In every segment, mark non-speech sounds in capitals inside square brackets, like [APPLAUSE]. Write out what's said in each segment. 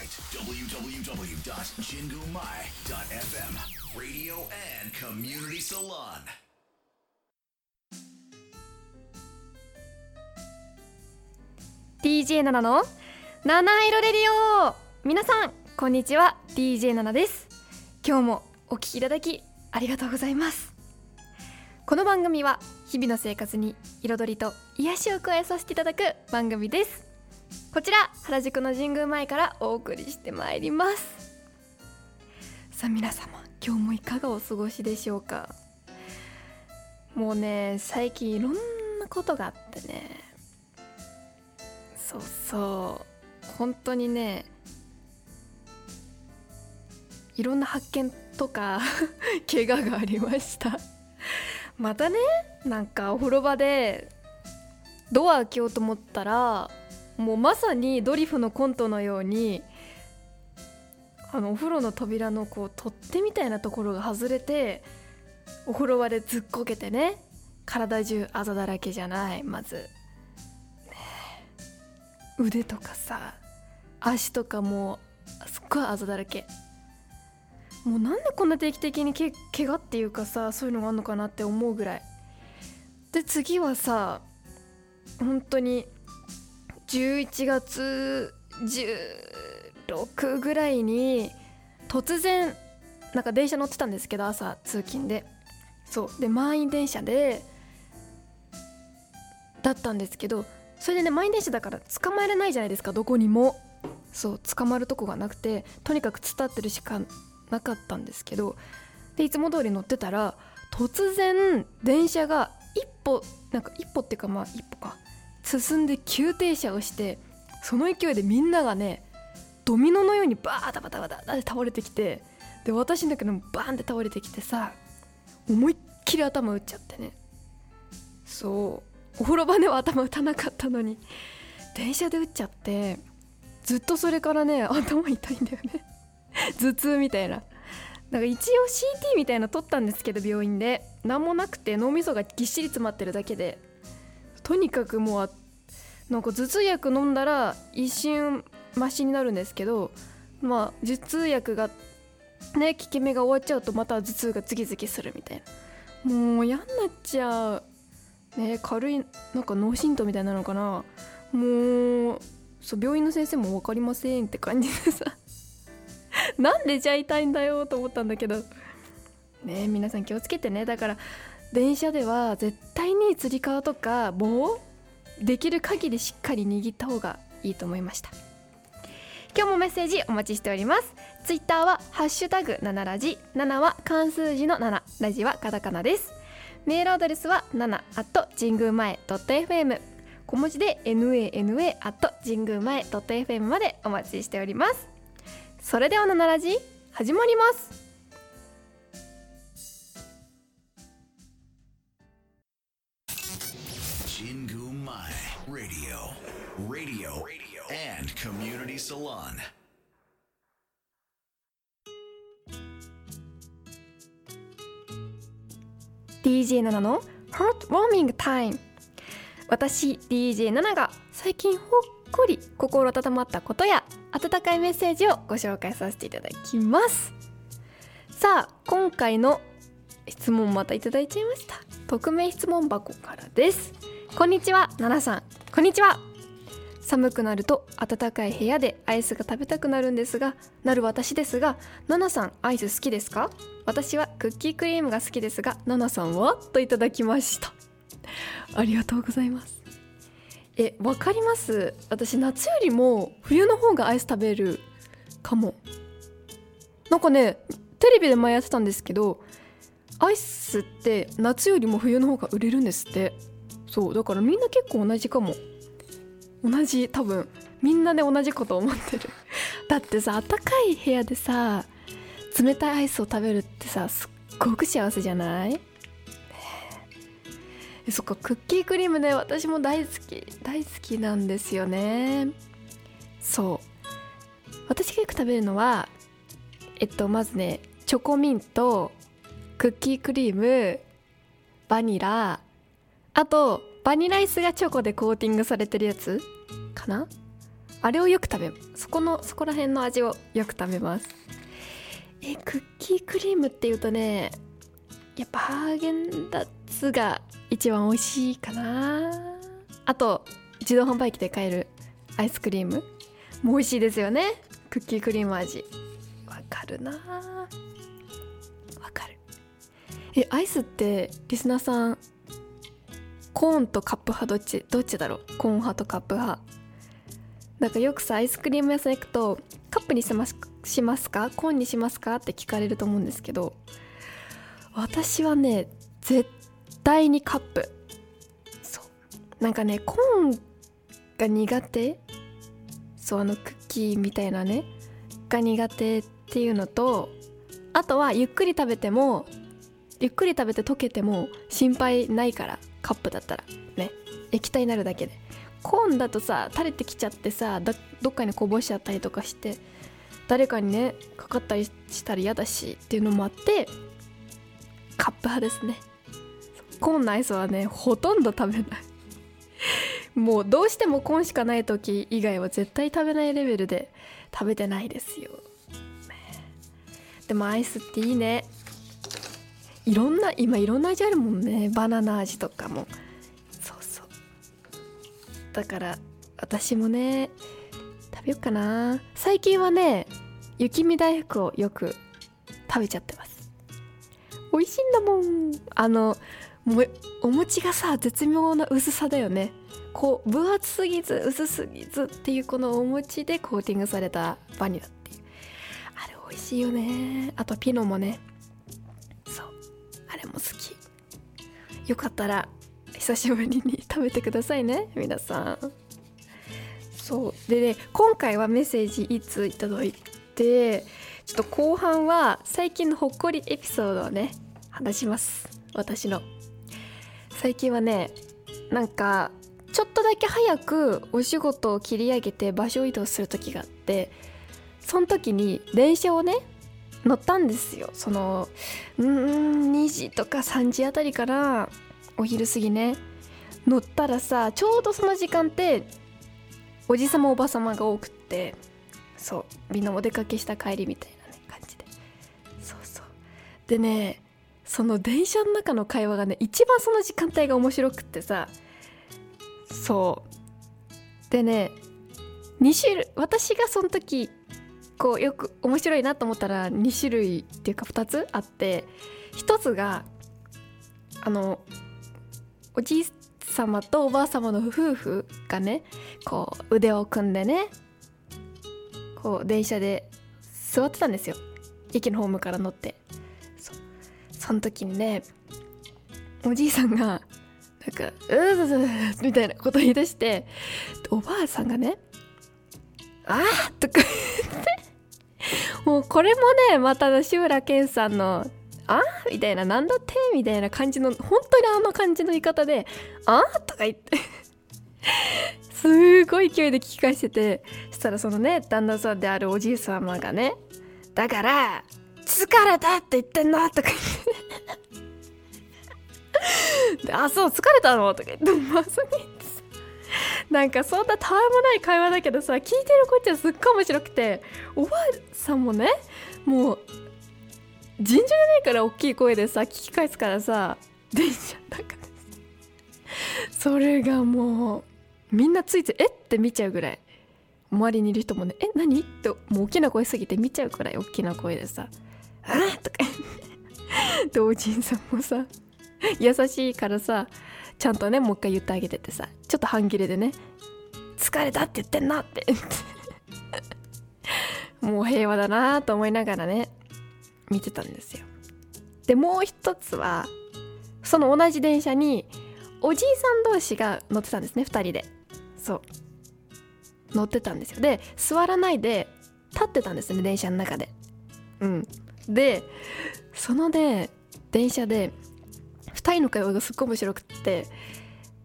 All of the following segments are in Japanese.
www.jingumai.fm Radio and Community Salon. DJ7 の七色レディオ皆さんこんにちは。DJ7 です。今日もお聞きいただきありがとうございます。この番組は日々の生活に彩りと癒しを加えさせていただく番組です。こちら原宿の神宮前からお送りしてまいります。さあ皆様今日もいかがお過ごしでしょうか？もうね最近いろんなことがあってね。そうそう。本当にねいろんな発見とか [LAUGHS] 怪我がありました。またねなんかお風呂場でドア開けようと思ったらもうまさにドリフのコントのようにあのお風呂の扉のこう取っ手みたいなところが外れてお風呂場でずっこけてね体中あざだらけじゃないまず、ね、腕とかさ足とかもすっごいあざだらけ。もうなんでこんな定期的にけ怪我っていうかさそういうのがあるのかなって思うぐらい。で次はさ本当に11月16ぐらいに突然なんか電車乗ってたんですけど朝通勤で。そう。で満員電車でだったんですけどそれでね満員電車だから捕まえれないじゃないですかどこにも。そう捕まるとこがなくてとにかく伝ってるしかなかったんですけど。でいつも通り乗ってたら突然電車が一歩なんか一歩っていうかまあ一歩か。進んで急停車をしてその勢いでみんながねドミノのようにバータバタバタって倒れてきてで私だけどバーンって倒れてきてさ思いっきり頭打っちゃってね。そう。お風呂場では頭打たなかったのに電車で打っちゃってずっとそれからね頭痛いんだよね。頭痛みたいな。なんか一応 CT みたいなの取ったんですけど病院で。何もなくて脳みそがぎっしり詰まってるだけで。とにかくもうなんか頭痛薬飲んだら一瞬マシになるんですけどまあ頭痛薬がね効き目が終わっちゃうとまた頭痛がズキズキするみたいな。もう嫌になっちゃうね軽いなんか脳震盪みたいなのかな。もうそう病院の先生も分かりませんって感じでさ。[LAUGHS] なんでじゃあ痛いんだよと思ったんだけど。ね皆さん気をつけてね。だから電車では絶対につり革とか棒できる限りしっかり握った方がいいと思いました。今日もメッセージお待ちしております。ツイッターはハッシュタグ7ラジ7は漢数字の7ラジはカタカナです。メールアドレスは7 at 神宮前 .fm 小文字で nana at 神宮前 .fm までお待ちしております。それでは7ラジ始まります。Community Salon. 7の Heartwarming Time. 私 DJ7 が最近ほっこり心温まったことや温かいメッセージをご紹介させていただきます。さあ今回の質問またいただいちゃいました。匿名質問箱からです。こんにちは奈々さん。こんにちは。寒くなると暖かい部屋でアイスが食べたくなるんですがなる私ですが奈々さんアイス好きですか？私はクッキークリームが好きですが奈々さんはといただきました。[LAUGHS] ありがとうございます。えわかります？私夏よりも冬の方がアイス食べるかも。なんかねテレビで前やってたんですけどアイスって夏よりも冬の方が売れるんですって。そうだからみんな結構同じかも。同じ多分みんなで同じこと思ってる。[LAUGHS] だってさ暖かい部屋でさ冷たいアイスを食べるってさすっごく幸せじゃない？えそっかクッキークリームね私も大好き。大好きなんですよね。そう。私がよく食べるのはえっとまずねチョコミントクッキークリームバニラあとバニラアイスがチョコでコーティングされてるやつ？かな？あれをよく食べそこのそこら辺の味をよく食べます。えクッキークリームっていうとねやっぱハーゲンダッツが一番美味しいかな。あと自動販売機で買えるアイスクリーム。も美味しいですよね。クッキークリーム味。わかるな。わかる。えアイスってリスナーさんコーンとカップ派どっちどっちだろう？コーン派とカップ派。なんかよくさアイスクリーム屋さん行くとカップにしますしますか？コーンにしますか？って聞かれると思うんですけど私はね絶対にカップ。そう。なんかねコーンが苦手？そうあのクッキーみたいなね。が苦手っていうのとあとはゆっくり食べてもゆっくり食べて溶けても心配ないから。カップだったら。ね。液体になるだけで。コーンだとさ垂れてきちゃってさどっかにこぼしちゃったりとかして誰かにねかかったりしたら嫌だしっていうのもあってカップ派ですね。コーンのアイスはねほとんど食べない。[LAUGHS] もうどうしてもコーンしかない時以外は絶対食べないレベルで食べてないですよ。でもアイスっていいね。いろんな今いろんな味あるもんね。バナナ味とかも。そうそう。だから私もね食べようかな。最近はね雪見大福をよく食べちゃってます。美味しいんだもん。あのもお餅がさ絶妙な薄さだよね。こう分厚すぎず薄すぎずっていうこのお餅でコーティングされたバニラっていう。あれ美味しいよね。あとピノもねれも好き。よかったら久しぶりに食べてくださいね皆さん。そう。でね今回はメッセージいついいてちょっと後半は最近のほっこりエピソードをね話します。私の。最近はねなんかちょっとだけ早くお仕事を切り上げて場所移動する時があってその時に電車をね乗ったんですよ。そのうん2時とか3時あたりからお昼過ぎね。乗ったらさちょうどその時間っておじさまおばさまが多くってそうみんなお出かけした帰りみたいなね感じで。そうそう。でねその電車の中の会話がね一番その時間帯が面白くってさ。そう。でね2種類私がその時こうよく面白いなと思ったら2種類っていうか2つあって1つがあのおじい様とおばあ様の夫婦がねこう腕を組んでねこう電車で座ってたんですよ駅のホームから乗ってそその時にねおじいさんがなんか「うーみたいなこと言い出しておばあさんがね「ああ!」とか言ってもうこれもねまた志村けんさんの「あ？みたいな「なんだって?」みたいな感じの本当にあの感じの言い方で「あ？とか言って。[LAUGHS] すごい勢いで聞き返して。てそしたらそのね旦那さんであるおじい様がね「だから疲れた？って言ってんの?」とか言って。[LAUGHS] あそう疲れたの?」とか言って。まさに [LAUGHS] なんかそんなたわいもない会話だけどさ聞いてるこっちはすっごい面白くておばあさんもねもう尋常じゃないから大きい声でさ聞き返すからさ電車の中でそれがもうみんなついてえ？って見ちゃうぐらい。周りにいる人もねえ何？ってもう大きな声すぎて見ちゃうくらい大きな声でさ「あとかでおじいさんもさ優しいからさちゃんとねもう一回言ってあげててさ。ちょっと半切れでね「疲れたって言ってんな」って。[LAUGHS] もう平和だなと思いながらね見てたんですよ。でもう一つはその同じ電車におじいさん同士が乗ってたんですね2人で。そう。乗ってたんですよ。で座らないで立ってたんですね電車の中で。うん。でそのね電車で2人の会話がすっごい面白くって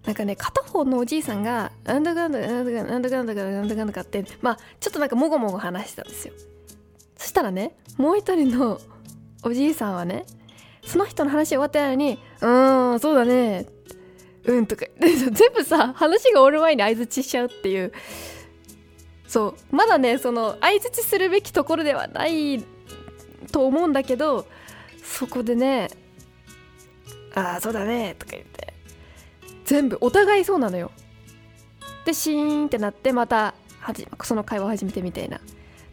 なんかね片方のおじいさんが「なんだかんだなんだかなんだかんだなんだかんだか」ってまあちょっとなんかもごもご話してたんですよ。そしたらねもう一人のおじいさんはねその人の話終わってないのに「うーんそうだね」うんとか [LAUGHS] 全部さ話が終わる前に相づちしちゃうっていう。そうまだねその相づちするべきところではないと思うんだけどそこでね「ああそうだね」とか言って。全部お互いそうなのよ。でシーンってなってまたその会話を始めてみたいな。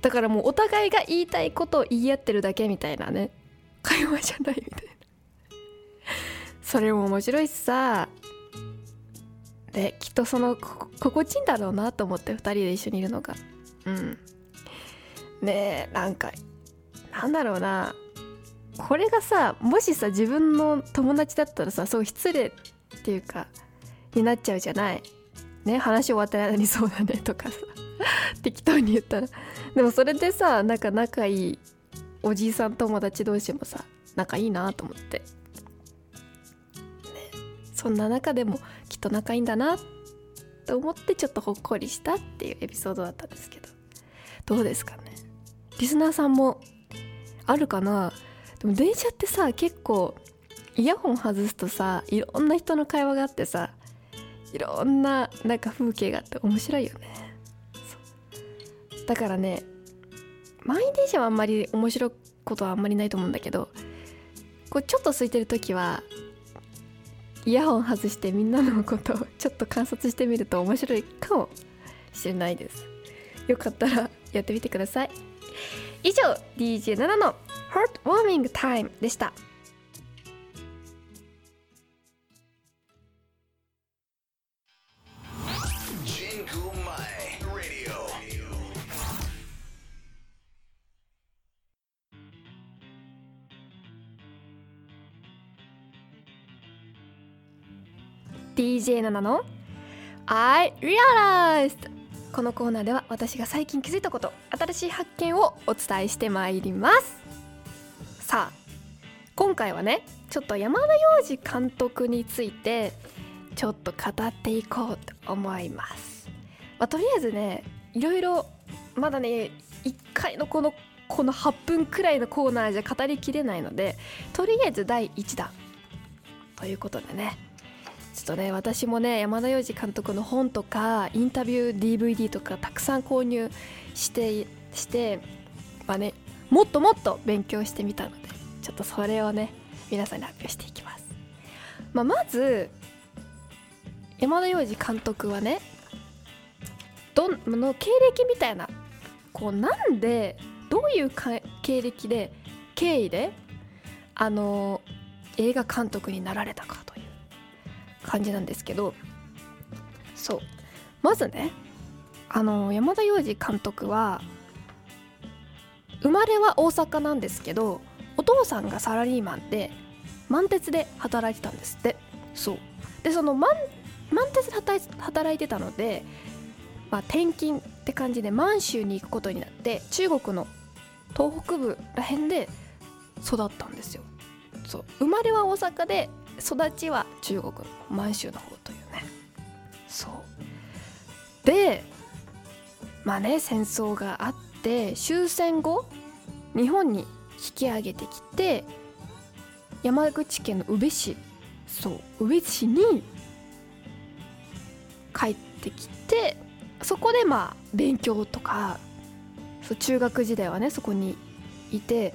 だからもうお互いが言いたいことを言い合ってるだけみたいなね。会話じゃないみたいな。それも面白いしさ。できっとその心地いいんだろうなと思って2人で一緒にいるのが。うん。ねえなんかなんだろうな。これがさもしさ自分の友達だったらさそう失礼っていうかになっちゃうじゃない？ね話終わった間にそうだねとかさ [LAUGHS] 適当に言ったら。でもそれでさなんか仲いいおじいさん友達同士もさ仲いいなと思って、ね、そんな中でもきっと仲いいんだなと思ってちょっとほっこりしたっていうエピソードだったんですけど。どうですかね？リスナーさんもあるかな？でも電車ってさ結構イヤホン外すとさいろんな人の会話があってさいろんななんか風景があって面白いよね。だからね満員電車はあんまり面白いことはあんまりないと思うんだけどこうちょっと空いてる時はイヤホン外してみんなのことをちょっと観察してみると面白いかもしれないです。よかったらやってみてください。以上 DJ7 の。Heartwarming Time でした。DJ7 の I realized このコーナーでは私が最近気づいたこと新しい発見をお伝えしてまいります。さあ今回はねちょっと山田洋次監督についてちょっと語っていこうと思います、まあ、とりあえずねいろいろまだね1回のこのこの8分くらいのコーナーじゃ語りきれないのでとりあえず第1弾。ということでね。ちょっとね私もね山田洋次監督の本とかインタビュー DVD とかたくさん購入してしてまあねもっともっと勉強してみたのちょっとそれをね皆さんに発表していきます、まあ、まず山田洋次監督はねどの経歴みたいなこうなんでどういう経歴で経緯であの映画監督になられたかという感じなんですけどそう。まずねあの山田洋次監督は生まれは大阪なんですけどお父さんがサラリーマンで満鉄で働いてたんですって。そう。でその満満鉄で働いてたので、まあ、転勤って感じで満州に行くことになって中国の東北部らへんで育ったんですよ。そう。生まれは大阪で育ちは中国の満州の方というね。そう。でまあね戦争があって終戦後日本に引き上げてきて山口県の宇部市そう宇部市に帰ってきてそこでまあ勉強とかそう中学時代はねそこにいて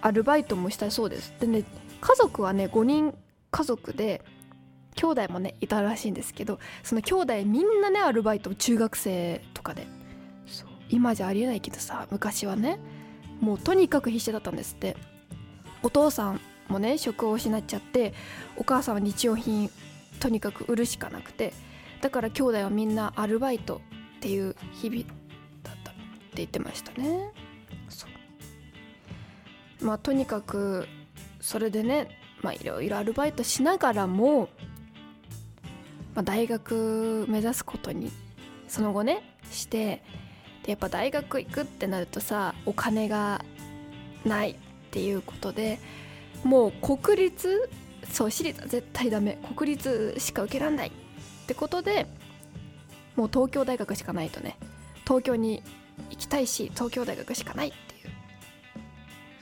アルバイトもしたそうです。でね家族はね5人家族で兄弟もねいたらしいんですけどその兄弟みんなねアルバイト中学生とかで。今じゃありえないけどさ昔はね。もうとにかく必死だったんですって。お父さんもね職を失っちゃってお母さんは日用品とにかく売るしかなくてだから兄弟はみんなアルバイトっていう日々だったって言ってましたね。まあとにかくそれでねまあいろいろアルバイトしながらも、まあ、大学目指すことにその後ねしてでやっぱ大学行くってなるとさお金がないっていうことでもう国立そう私立は絶対ダメ。国立しか受けらんないってことでもう東京大学しかないとね。東京に行きたいし東京大学しかないっていう。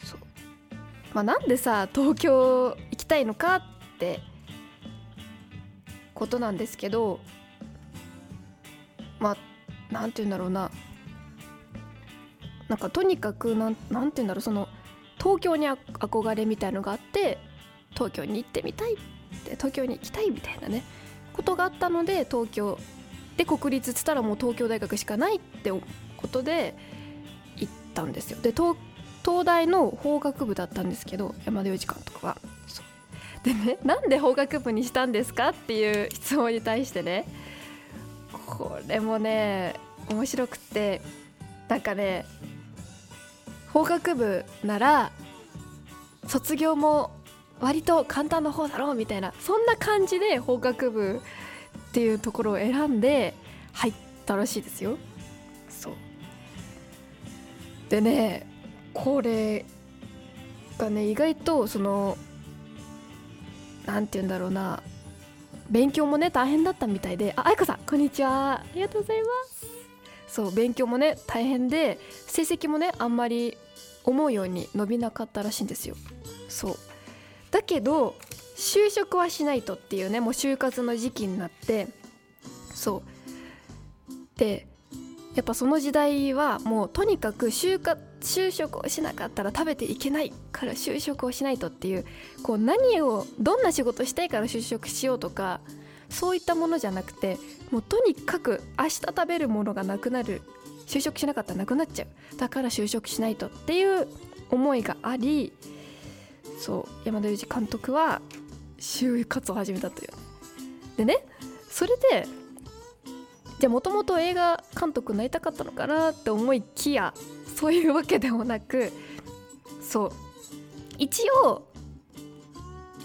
そう。まあ、なんでさ東京行きたいのかってことなんですけどまあ何て言うんだろうな。なんかとにかくなんなんて言うんだろうその東京に憧れみたいのがあって東京に行ってみたいって東京に行きたいみたいなねことがあったので東京で国立っつったらもう東京大学しかないってことで行ったんですよ。で東大の法学部だったんですけど山田洋次監督は。でねなんで法学部にしたんですかっていう質問に対してねこれもね面白くてなんかね法学部なら卒業も割と簡単な方だろうみたいなそんな感じで法学部っていうところを選んで入ったらしいですよ。そう。でねこれがね意外とその何て言うんだろうな勉強もね大変だったみたいであ愛子さんこんにちは。ありがとうございます。そう勉強もね大変で成績もねあんまり思うように伸びなかったらしいんですよ。そう。だけど就職はしないとっていうねもう就活の時期になってそう。でやっぱその時代はもうとにかく就活就職をしなかったら食べていけないから就職をしないとっていうこう何をどんな仕事したいから就職しようとかそういったものじゃなくてもうとにかく明日食べるものがなくなる就職しなかったらなくなっちゃう。だから就職しないとっていう思いがありそう山田裕二監督は就活を始めたという。でねそれでじゃあもともと映画監督になりたかったのかなって思いきやそういうわけでもなくそう一応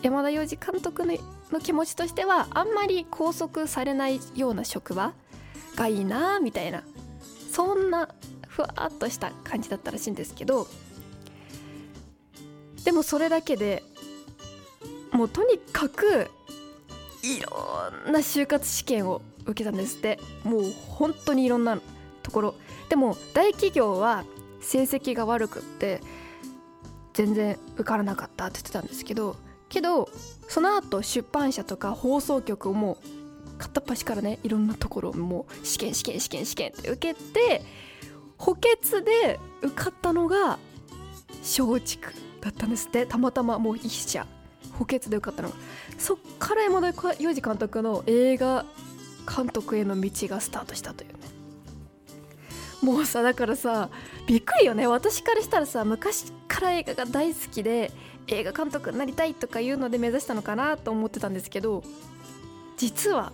山田洋次監督の気持ちとしてはあんまり拘束されないような職場がいいなみたいな。そんなふわっとした感じだったらしいんですけどでもそれだけでもうとにかくいろんな就活試験を受けたんですって。もう本当にいろんなところ。でも大企業は成績が悪くって全然受からなかったって言ってたんですけどけどその後出版社とか放送局をもう片っ端からねいろんなところもう試験試験試験試験って受けて補欠で受かったのが松竹だったんですって。たまたまもう一社補欠で受かったのがそっから山田洋次監督の映画監督への道がスタートしたというね。もうさだからさびっくりよね。私からしたらさ昔から映画が大好きで映画監督になりたいとかいうので目指したのかなと思ってたんですけど実は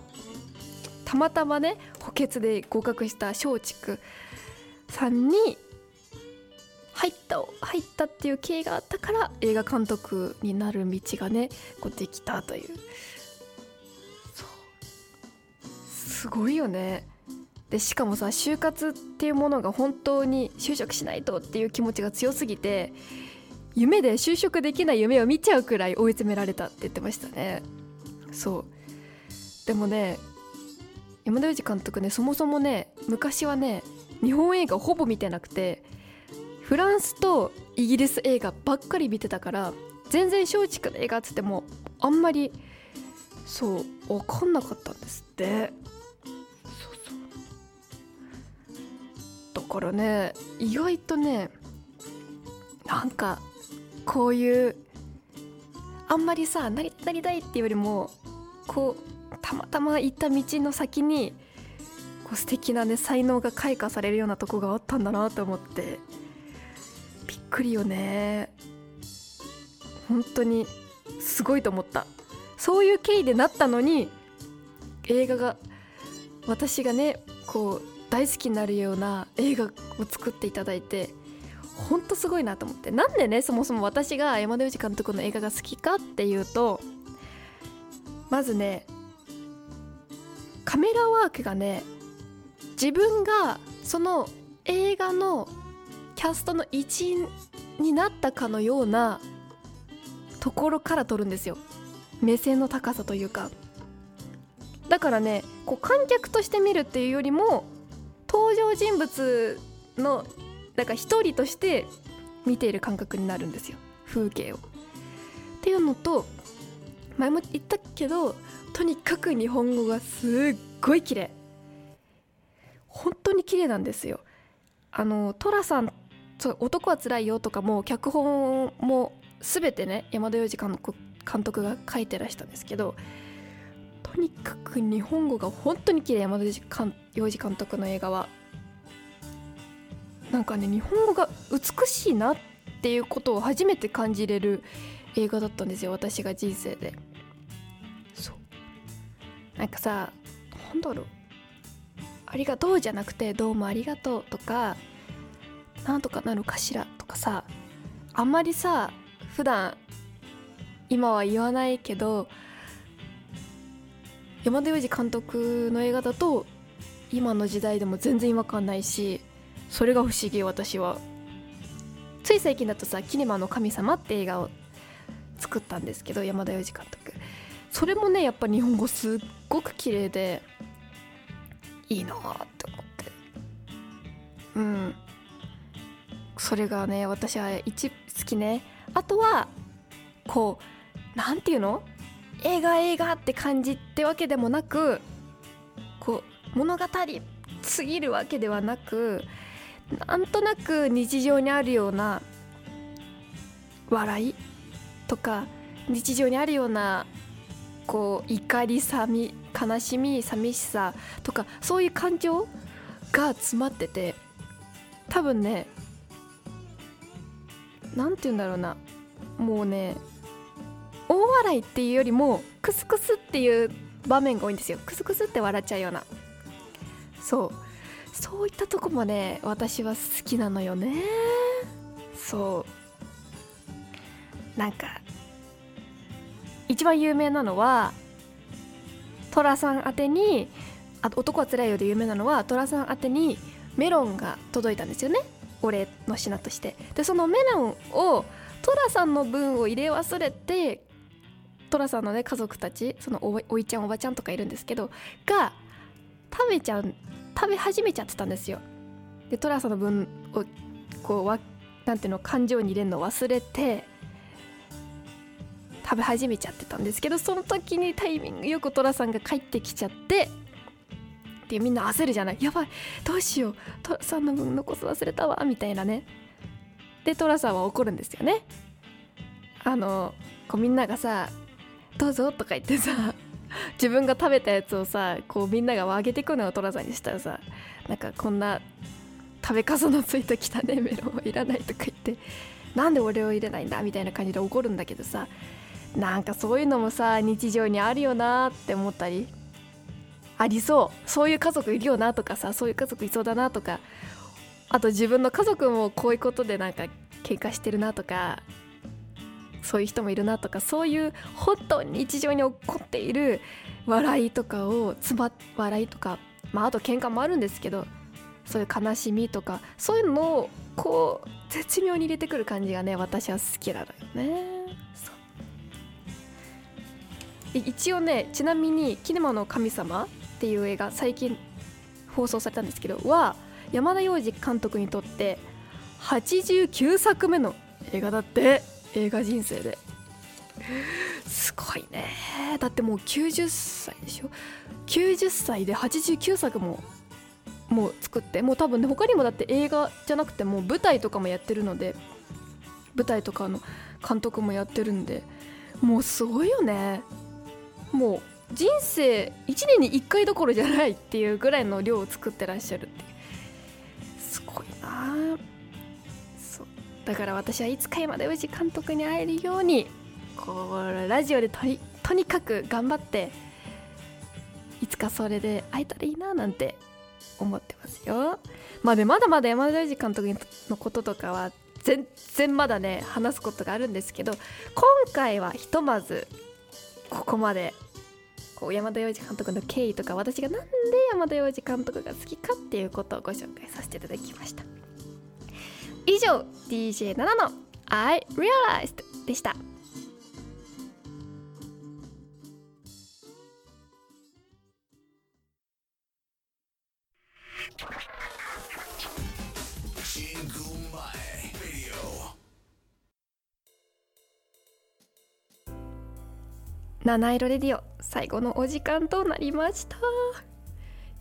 たまたまね補欠で合格した松竹さんに入った入ったっていう経緯があったから映画監督になる道がねこうできたという。すごいよね。でしかもさ就活っていうものが本当に就職しないとっていう気持ちが強すぎて夢で就職できない夢を見ちゃうくらい追い詰められたって言ってましたね。そう。でもね山田裕二監督ねそもそもね昔はね日本映画ほぼ見てなくてフランスとイギリス映画ばっかり見てたから全然松竹の映画っつってもあんまりそう分かんなかったんですって。だからね意外とねなんかこういうあんまりさなりなりたいっていうよりもこうたまたま行った道の先にこう素敵なね才能が開花されるようなとこがあったんだなと思ってびっくりよね。本当にすごいと思った。そういう経緯でなったのに映画が私がねこう大好きになるような映画を作っていただいてほんとすごいなと思って。なんでねそもそも私が山田裕二監督の映画が好きかっていうとまずねカメラワークがね自分がその映画のキャストの一員になったかのようなところから撮るんですよ。目線の高さというか。だからねこう観客として見るっていうよりも登場人物のなんか一人として見ている感覚になるんですよ。風景を。っていうのと前も言ったけどとにかく日本語がすっごい綺麗。本当に綺麗なんですよ。あの寅さんそう男はつらいよとかも脚本も全てね山田洋次監督監督が書いてらしたんですけどとにかく日本語が本当に綺麗。山田洋次監督の映画は。なんかね日本語が美しいなっていうことを初めて感じれる映画だったんですよ私が人生で。なんかさなんだろう。ありがとうじゃなくてどうもありがとうとかなんとかなるかしらとかさあんまりさ普段今は言わないけど山田洋次監督の映画だと今の時代でも全然違和感ないしそれが不思議私は。つい最近だとさ「キネマの神様」って映画を作ったんですけど山田洋次監督。それもねやっぱ日本語すっごく綺麗でいいなって思って。うん。それがね私は一好きね。あとはこう何て言うの？映画映画って感じってわけでもなくこう物語すぎるわけではなくなんとなく日常にあるような笑いとか日常にあるようなこう怒りさみ悲しみ寂しさとかそういう感情が詰まってて多分ね何て言うんだろうな。もうね大笑いっていうよりもクスクスっていう場面が多いんですよ。クスクスって笑っちゃうような。そう。そういったとこもね私は好きなのよね。そう。なんか一番有名なのは寅さん宛てにあと男はつらいよで有名なのは寅さん宛てにメロンが届いたんですよね。お礼の品として。でそのメロンを寅さんの分を入れ忘れて寅さんのね家族たちそのおおいちゃんおばちゃんとかいるんですけどが食べちゃう食べ始めちゃってたんですよ。で寅さんの分をこうわなんていうの感情に入れるのを忘れて食べ始めちゃってたんですけどその時にタイミングよく寅さんが帰ってきちゃってでみんな焦るじゃないやばいどうしよう寅さんの分残す忘れたわみたいなね。で寅さんは怒るんですよね。あのこうみんながさ「どうぞ」とか言ってさ自分が食べたやつをさこうみんながあげてくのを寅さんにしたらさなんかこんな食べかすのついた汚ねメロンはいらないとか言ってなんで俺を入れないんだみたいな感じで怒るんだけどさなんかそういうのもさ日常にあるよなって思ったり。ありそう。そういう家族いるよなとかさそういう家族いそうだなとか。あと自分の家族もこういうことでなんか喧嘩してるなとか。そういう人もいるなとか。そういう本当に日常に起こっている笑いとかをつま笑いとか。まああと喧嘩もあるんですけど。そういう悲しみとか。そういうのをこう絶妙に入れてくる感じがね私は好きなのよね。一応ねちなみに「キネマの神様」っていう映画最近放送されたんですけどは山田洋次監督にとって89作目の映画だって映画人生で。すごいね。だってもう90歳でしょ？90歳で89作ももう作ってもう多分ね他にもだって映画じゃなくても舞台とかもやってるので舞台とかの監督もやってるんでもうすごいよね。もう人生1年に1回どころじゃないっていうぐらいの量を作ってらっしゃるってすごいなそう。だから私はいつか山田洋次監督に会えるようにこうラジオでとにとにかく頑張っていつかそれで会えたらいいななんて思ってますよ。まあでまだまだ山田洋次監督のこととかは全然まだね話すことがあるんですけど今回はひとまずここまでこう山田洋次監督の経緯とか私がなんで山田洋次監督が好きかっていうことをご紹介させていただきました。以上 DJ7 の I Realized でした。七色レディオ最後のお時間となりました。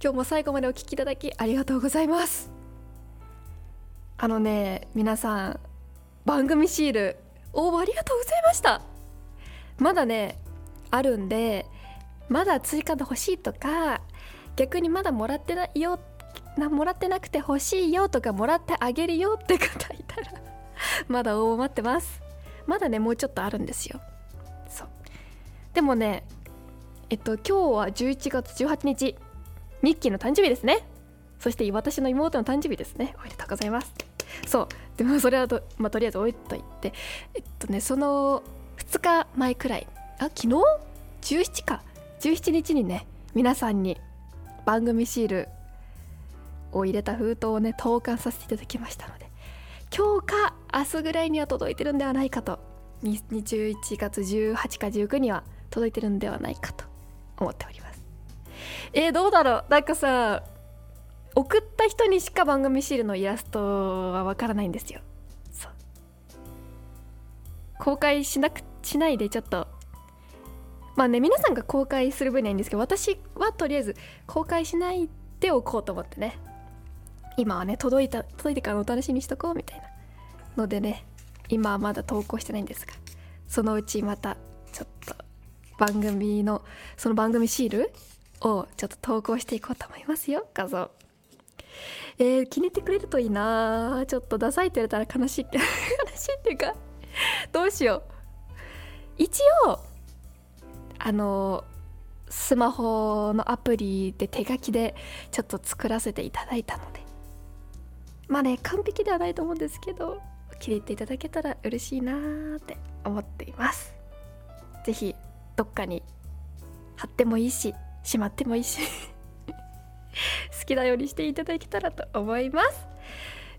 今日も最後までお聞きいただきありがとうございます。あのね皆さん番組シール応募ありがとうございました。まだねあるんでまだ追加で欲しいとか逆にまだもらってないよなもらってなくて欲しいよとかもらってあげるよって方いたらまだ応募待ってます。まだねもうちょっとあるんですよ。でもねえっと今日は11月18日ミッキーの誕生日ですね。そして私の妹の誕生日ですね。おめでとうございます。そう。でもそれはと,、まあ、とりあえず置いといてえっとねその2日前くらいあ昨日？17か。17日にね皆さんに番組シールを入れた封筒をね投函させていただきましたので今日か明日ぐらいには届いてるんではないかと。21月18か19には届いてるんではないかと思っております。えー、どうだろう？なんかさ送った人にしか番組シールのイラストはわからないんですよ。公開しなくしないでちょっと。まあね皆さんが公開する分にはいいんですけど私はとりあえず公開しないでおこうと思ってね。今はね届いた届いてからお楽しみにしとこうみたいなのでね今はまだ投稿してないんですがそのうちまたちょっと番組のその番組シールをちょっと投稿していこうと思いますよ画像。えー、気に入ってくれるといいな。ちょっとダサいって言われたら悲しい。[LAUGHS] 悲しいっていうかどうしよう。一応あのスマホのアプリで手書きでちょっと作らせていただいたので。まあね完璧ではないと思うんですけど気に入っていただけたら嬉しいなって思っています。是非どっかに貼ってもいいししまってもいいし [LAUGHS] 好きなようにしていただけたらと思います。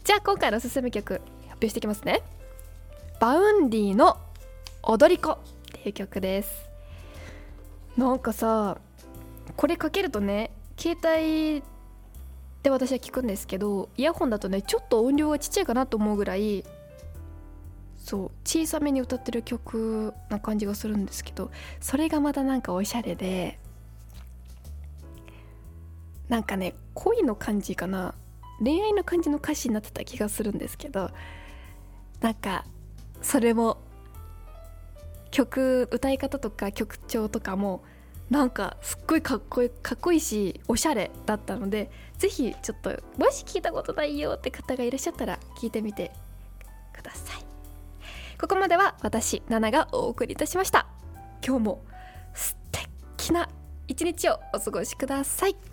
じゃあ今回のおすすめ曲発表していきますね。 Vaundyの踊り子っていう曲です。なんかさこれかけるとね携帯で私は聞くんですけどイヤホンだとねちょっと音量がちっちゃいかなと思うぐらいそう小さめに歌ってる曲な感じがするんですけどそれがまたなんかおしゃれでなんかね恋の感じかな。恋愛の感じの歌詞になってた気がするんですけどなんかそれも曲歌い方とか曲調とかもなんかすっごいかっこいいかっこいいしおしゃれだったので是非ちょっともし聞いたことないよって方がいらっしゃったら聞いてみてください。ここまでは私ナナがお送りいたしました。今日も素敵な一日をお過ごしください「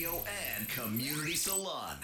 Radio and Community Salon